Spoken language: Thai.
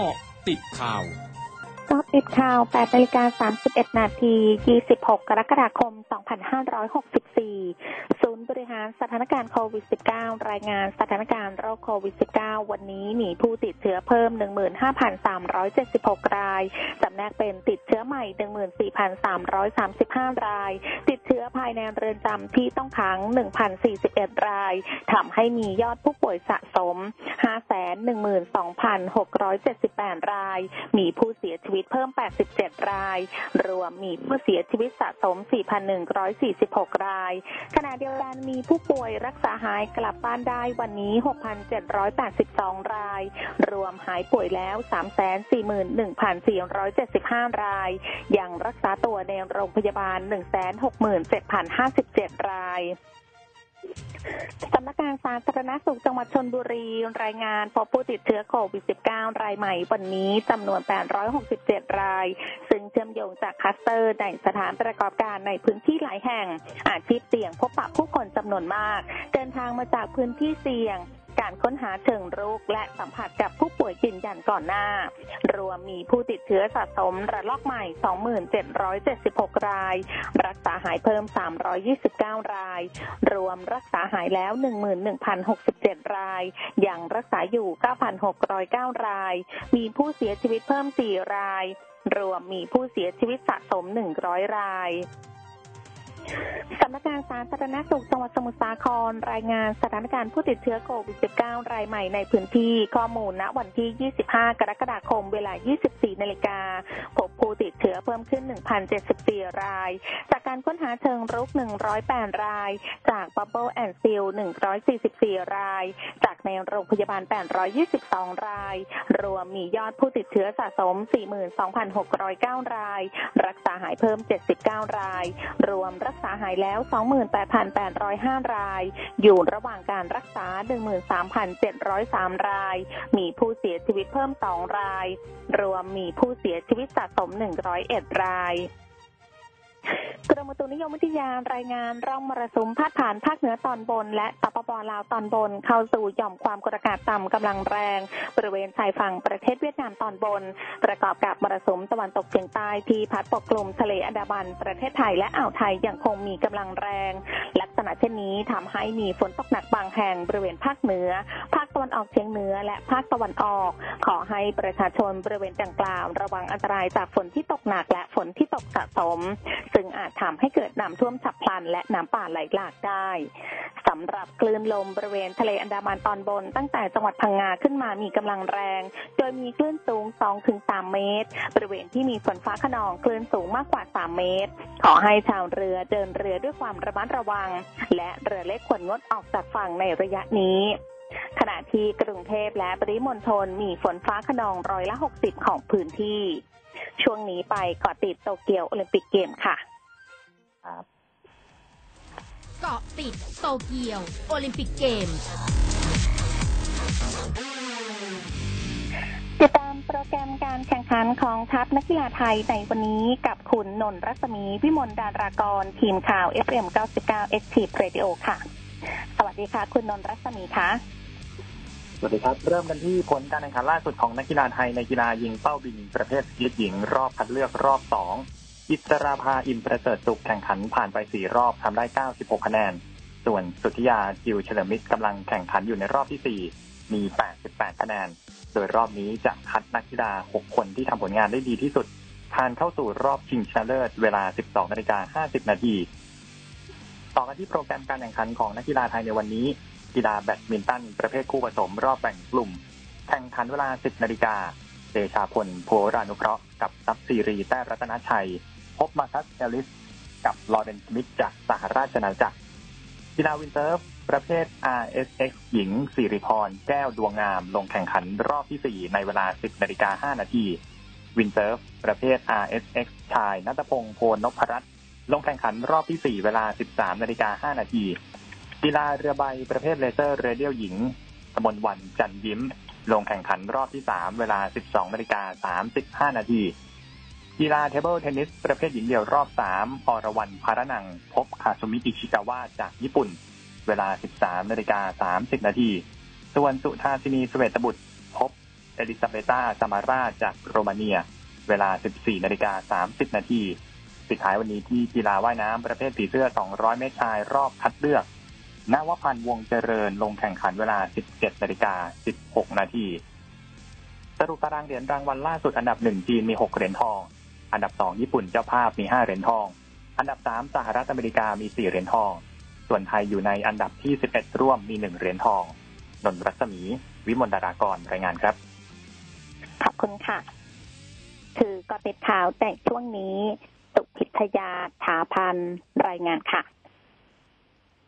เกาะติดข่าว กาะติดข่าว8นาฬิกา31 นาที26 กรกฎาคม 2564 ศูนย์บริหารสถานการณ์โควิด -19 รายงานสถานการณ์โรคโควิด -19 วันนี้มีผู้ติดเชื้อเพิ่ม 15,376 ราย จำแนกเป็นติดเชื้อใหม่ 14,335 ราย ติดเชื้อภายในเรือนจำที่ต้องขัง 1,041 ราย ทำให้มียอดผู้ป่วยสะสม 512,678 ราย มีผู้เสียชีวิติตเพิ่ม 87 ราย รวมมีผู้เสียชีวิตสะสม 4,146 ราย ขณะเดียวกันมีผู้ป่วยรักษาหายกลับบ้านได้วันนี้ 6,782 ราย รวมหายป่วยแล้ว 341,475 ราย ยังรักษาตัวในโรงพยาบาล 167,057 ราย สำนักงานสาธารณสุขจังหวัดชนบุรี รายงานพบผู้ติดเชื้อโควิด -19 รายใหม่วันนี้จำนวน 867 ราย ซึ่งเชื่อมโยงจากคัสเตอร์ในสถานประกอบการในพื้นที่หลายแห่ง อาชีพเสี่ยงพบปะผู้คนจำนวนมาก เดินทางมาจากพื้นที่เสี่ยง การค้นหาเชิงรุกและสัมผัสกับผู้ป่วยยืนยันก่อนหน้า รวมมีผู้ติดเชื้อสะสมระลอกใหม่ 2776 ราย รักษาหายเพิ่ม 329 ราย รวมรักษาหายแล้ว 11,067 ราย ยังรักษาอยู่ 9,609 ราย มีผู้เสียชีวิตเพิ่ม 4 ราย รวมมีผู้เสียชีวิตสะสม 100 ราย สำนักงานสาธารณสุขจังหวัดสมุทรสาคร รายงานสถานการณ์ผู้ติดเชื้อโควิด -19 รายใหม่ในพื้นที่ข้อมูลณวันที่ 25 กรกฎาคม เวลา 24 นาฬิกาพบผู้ติดเชื้อ เพิ่มขึ้น 1,074 ราย จากการค้นหาเชิงรุก 108 ราย จาก bubble and seal 144 ราย จากในโรงพยาบาล 822 ราย รวมมียอดผู้ติดเชื้อสะสม 42,609 ราย รักษาหายเพิ่ม 79 ราย รวมรักษาหายแล้ว 28,805 ราย อยู่ระหว่างการรักษา 13,703 ราย มีผู้เสียชีวิตเพิ่ม 2 ราย รวมมีผู้เสียชีวิตสะสม 101รายกรมอุตุนิยมวิทยารายงานร่องมรสุมพาดผ่านภาคเหนือตอนบน และตปปลาวตอนบน เข้าสู่หย่อมความกดอากาศต่ำกำลังแรง บริเวณชายฝั่งประเทศเวียดนามตอนบน ประกอบกับมรสุมตะวันตกเฉียงใต้ที่พัดปกคลุมทะเลอันดามันประเทศไทยและอ่าวไทยยังคงมีกำลังแรง ลักษณะเช่นนี้ทำให้มีฝนตกหนักบางแห่งบริเวณภาคเหนือภะวันออกเฉียงเหนือ และภาคตะวันออก ขอให้ประชาชนบริเวณดังกล่าว ระวังอันตรายจากฝนที่ตกหนักและฝนที่ตกสะสม ซึ่งอาจทำให้เกิดน้ำท่วมฉับพลัน และน้ำป่าไหลหลากได้สำหรับคลื่นลมบริเวณทะเลอันดามันตอนบน ตั้งแต่จังหวัดพังงาขึ้นมามีกำลังแรง โดยมีคลื่นสูง 2-3 เมตร บริเวณที่มีฝนฟ้าขนองคลื่นสูงมากกว่า 3 เมตร ขอให้ชาวเรือเดินเรือด้วยความระมัดระวัง และเรือเล็กควรงดออกจากฝั่งในระยะนี้ ณะที่กรุงเทพและปริมณฑลมีฝนฟ้าขนองร้อยละ 60 ของพื้นที่ ช่วงนี้ไปเกาะติดโตเกียวโอลิมปิกเกมค่ะครับเกาะติดโตเกียวโอลิมปิกเกมติดตามโปรแกรมการแข่งขันของทัพนักกีฬาไทยในวันนี้กับคุณนนรัศมีวิมลดารากร ทีมข่าว FM 99 Active Radio ค่ะ สวัสดีค่ะ คุณนนรัศมีค่ะ สวัสดีครับ เริ่มกันที่ผลการแข่งขันล่าสุดของนักกีฬาไทยในกีฬายิงเป้าบินประเภทลิหญิง รอบคัดเลือกรอบสองอิสราภาอิมประเสริฐสุขแข่งขันผ่านไปสี่รอบทำได้ 96 คะแนน ส่วนสุธิยาจิวเฉลิมมิตรกำลังแข่งขันอยู่ในรอบที่4มี 88 คะแนน โดยรอบนี้จะคัดนักกีฬา 6 คนที่ทำผลงานได้ดีที่สุดผ่านเข้าสู่รอบชิงชนะเลิศเวลา 12นาฬิกา50 นาที ต่อกันที่โปรแกรมการแข่งขันของนักกีฬาไทยในวันนี้ กีฬาแบดมินตันประเภทคู่ผสมรอบแบ่งกลุ่ม แข่งขันเวลา 10 นาฬิกาเดชาพล พัววรานุเคราะห์กับทรัพย์สิรี แต้รัตนชัย พบมาร์คัสเอลลิส กับลอเรนสมิธจากสหราชอาณาจักรกีฬาวินด์เซิร์ฟประเภท RSX หญิงศิริพร แก้วดวงงาม ลงแข่งขันรอบที่ 4 ในเวลา 10นาฬิกา5นาทีวินด์เซิร์ฟประเภท RSX ชายณัฐพงษ์โพธิ์นพรัตน์ลงแข่งขันรอบที่ 4 เวลา 13นาฬิกา5นาที กีฬาเรือใบประเภท Laser Radial หญิงกมลวรรณ จันทร์ยิ้ม ลงแข่งขันรอบที่ 3 เวลา 12นาฬิกา35 นาที กีฬาเทเบิลเทนนิส ประเภทหญิงเดี่ยวรอบ 3 อรวรรณพาระนัง พบคาซุมิอิชิกาวะจากญี่ปุ่น เวลา 13นาฬิกา30 นาที ส่วนสุธาสินีสเวตบุตร พบเอลิซาเบตาซามาราจากโรมาเนีย เวลา 14นาฬิกา30 นาที ปิดท้ายวันนี้ที่กีฬาว่ายน้ำประเภทสีเสื้อ 200 เมตรชายรอบคัดเลือก นวพันธ์วงเจริญลงแข่งขันเวลา 17นาฬิกา16 นาที สรุปตารางเหรียญรางวัลล่าสุดอันดับ 1 จีนมี 6 เหรียญทอง อันดับ 2 ญี่ปุ่นเจ้าภาพมี 5 เหรียญทอง อันดับ 3 สหรัฐอเมริกามี 4 เหรียญทอง ส่วนไทยอยู่ในอันดับที่ 11 ร่วมมี 1 เหรียญทอง นนรัศมี วิมลดารากร รายงานครับ ขอบคุณค่ะ คือกอติดข่าวแต่ช่วงนี้ สุพิทยาถาพันรายงานค่ะ